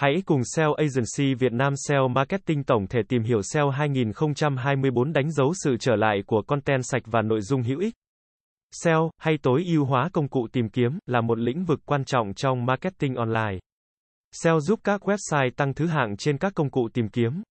Hãy cùng SEO Agency Việt Nam SEO Marketing tổng thể tìm hiểu SEO 2024 đánh dấu sự trở lại của content sạch và nội dung hữu ích. SEO, hay tối ưu hóa công cụ tìm kiếm, là một lĩnh vực quan trọng trong marketing online. SEO giúp các website tăng thứ hạng trên các công cụ tìm kiếm.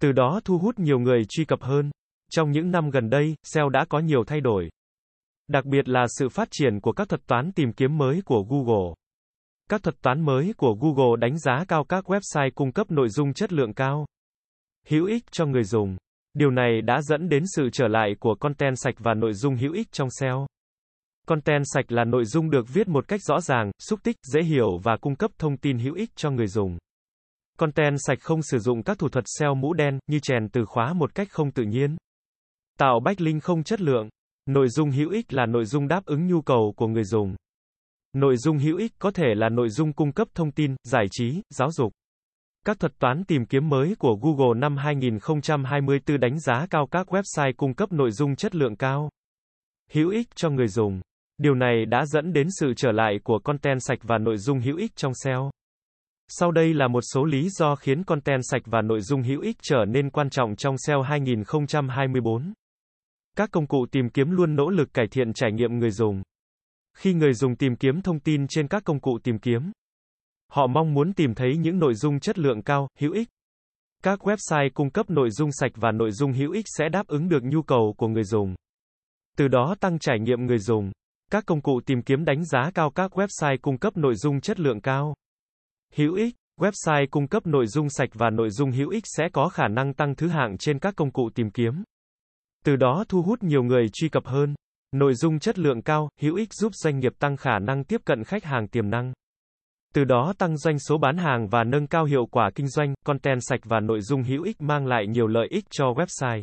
Từ đó thu hút nhiều người truy cập hơn. Trong những năm gần đây, SEO đã có nhiều thay đổi. Đặc biệt là sự phát triển của các thuật toán tìm kiếm mới của Google. Các thuật toán mới của Google đánh giá cao các website cung cấp nội dung chất lượng cao, hữu ích cho người dùng. Điều này đã dẫn đến sự trở lại của content sạch và nội dung hữu ích trong SEO. Content sạch là nội dung được viết một cách rõ ràng, xúc tích, dễ hiểu và cung cấp thông tin hữu ích cho người dùng. Content sạch không sử dụng các thủ thuật SEO mũ đen như chèn từ khóa một cách không tự nhiên. Tạo backlink không chất lượng. Nội dung hữu ích là nội dung đáp ứng nhu cầu của người dùng. Nội dung hữu ích có thể là nội dung cung cấp thông tin, giải trí, giáo dục. Các thuật toán tìm kiếm mới của Google năm 2024 đánh giá cao các website cung cấp nội dung chất lượng cao, hữu ích cho người dùng. Điều này đã dẫn đến sự trở lại của content sạch và nội dung hữu ích trong SEO. Sau đây là một số lý do khiến content sạch và nội dung hữu ích trở nên quan trọng trong SEO 2024. Các công cụ tìm kiếm luôn nỗ lực cải thiện trải nghiệm người dùng. Khi người dùng tìm kiếm thông tin trên các công cụ tìm kiếm, họ mong muốn tìm thấy những nội dung chất lượng cao, hữu ích. Các website cung cấp nội dung sạch và nội dung hữu ích sẽ đáp ứng được nhu cầu của người dùng. Từ đó tăng trải nghiệm người dùng. Các công cụ tìm kiếm đánh giá cao các website cung cấp nội dung chất lượng cao. Hữu ích, website cung cấp nội dung sạch và nội dung hữu ích sẽ có khả năng tăng thứ hạng trên các công cụ tìm kiếm. Từ đó thu hút nhiều người truy cập hơn. Nội dung chất lượng cao, hữu ích giúp doanh nghiệp tăng khả năng tiếp cận khách hàng tiềm năng. Từ đó tăng doanh số bán hàng và nâng cao hiệu quả kinh doanh, content sạch và nội dung hữu ích mang lại nhiều lợi ích cho website.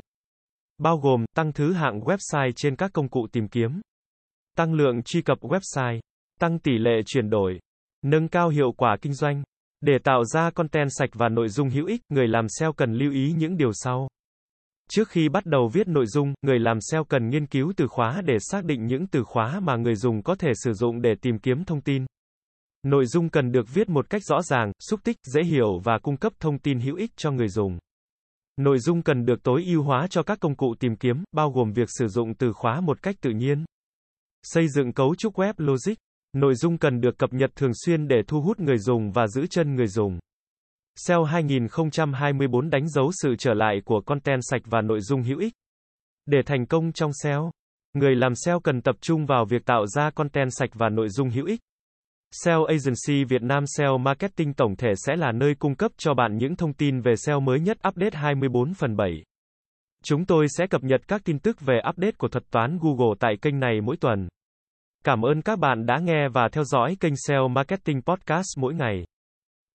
Bao gồm, tăng thứ hạng website trên các công cụ tìm kiếm, tăng lượng truy cập website, tăng tỷ lệ chuyển đổi, nâng cao hiệu quả kinh doanh. Để tạo ra content sạch và nội dung hữu ích, người làm SEO cần lưu ý những điều sau. Trước khi bắt đầu viết nội dung, người làm SEO cần nghiên cứu từ khóa để xác định những từ khóa mà người dùng có thể sử dụng để tìm kiếm thông tin. Nội dung cần được viết một cách rõ ràng, xúc tích, dễ hiểu và cung cấp thông tin hữu ích cho người dùng. Nội dung cần được tối ưu hóa cho các công cụ tìm kiếm, bao gồm việc sử dụng từ khóa một cách tự nhiên. Xây dựng cấu trúc web logic. Nội dung cần được cập nhật thường xuyên để thu hút người dùng và giữ chân người dùng. SEO 2024 đánh dấu sự trở lại của content sạch và nội dung hữu ích. Để thành công trong SEO, người làm SEO cần tập trung vào việc tạo ra content sạch và nội dung hữu ích. SEO Agency Việt Nam SEO Marketing tổng thể sẽ là nơi cung cấp cho bạn những thông tin về SEO mới nhất update 24 phần 7. Chúng tôi sẽ cập nhật các tin tức về update của thuật toán Google tại kênh này mỗi tuần. Cảm ơn các bạn đã nghe và theo dõi kênh SEO Marketing Podcast mỗi ngày.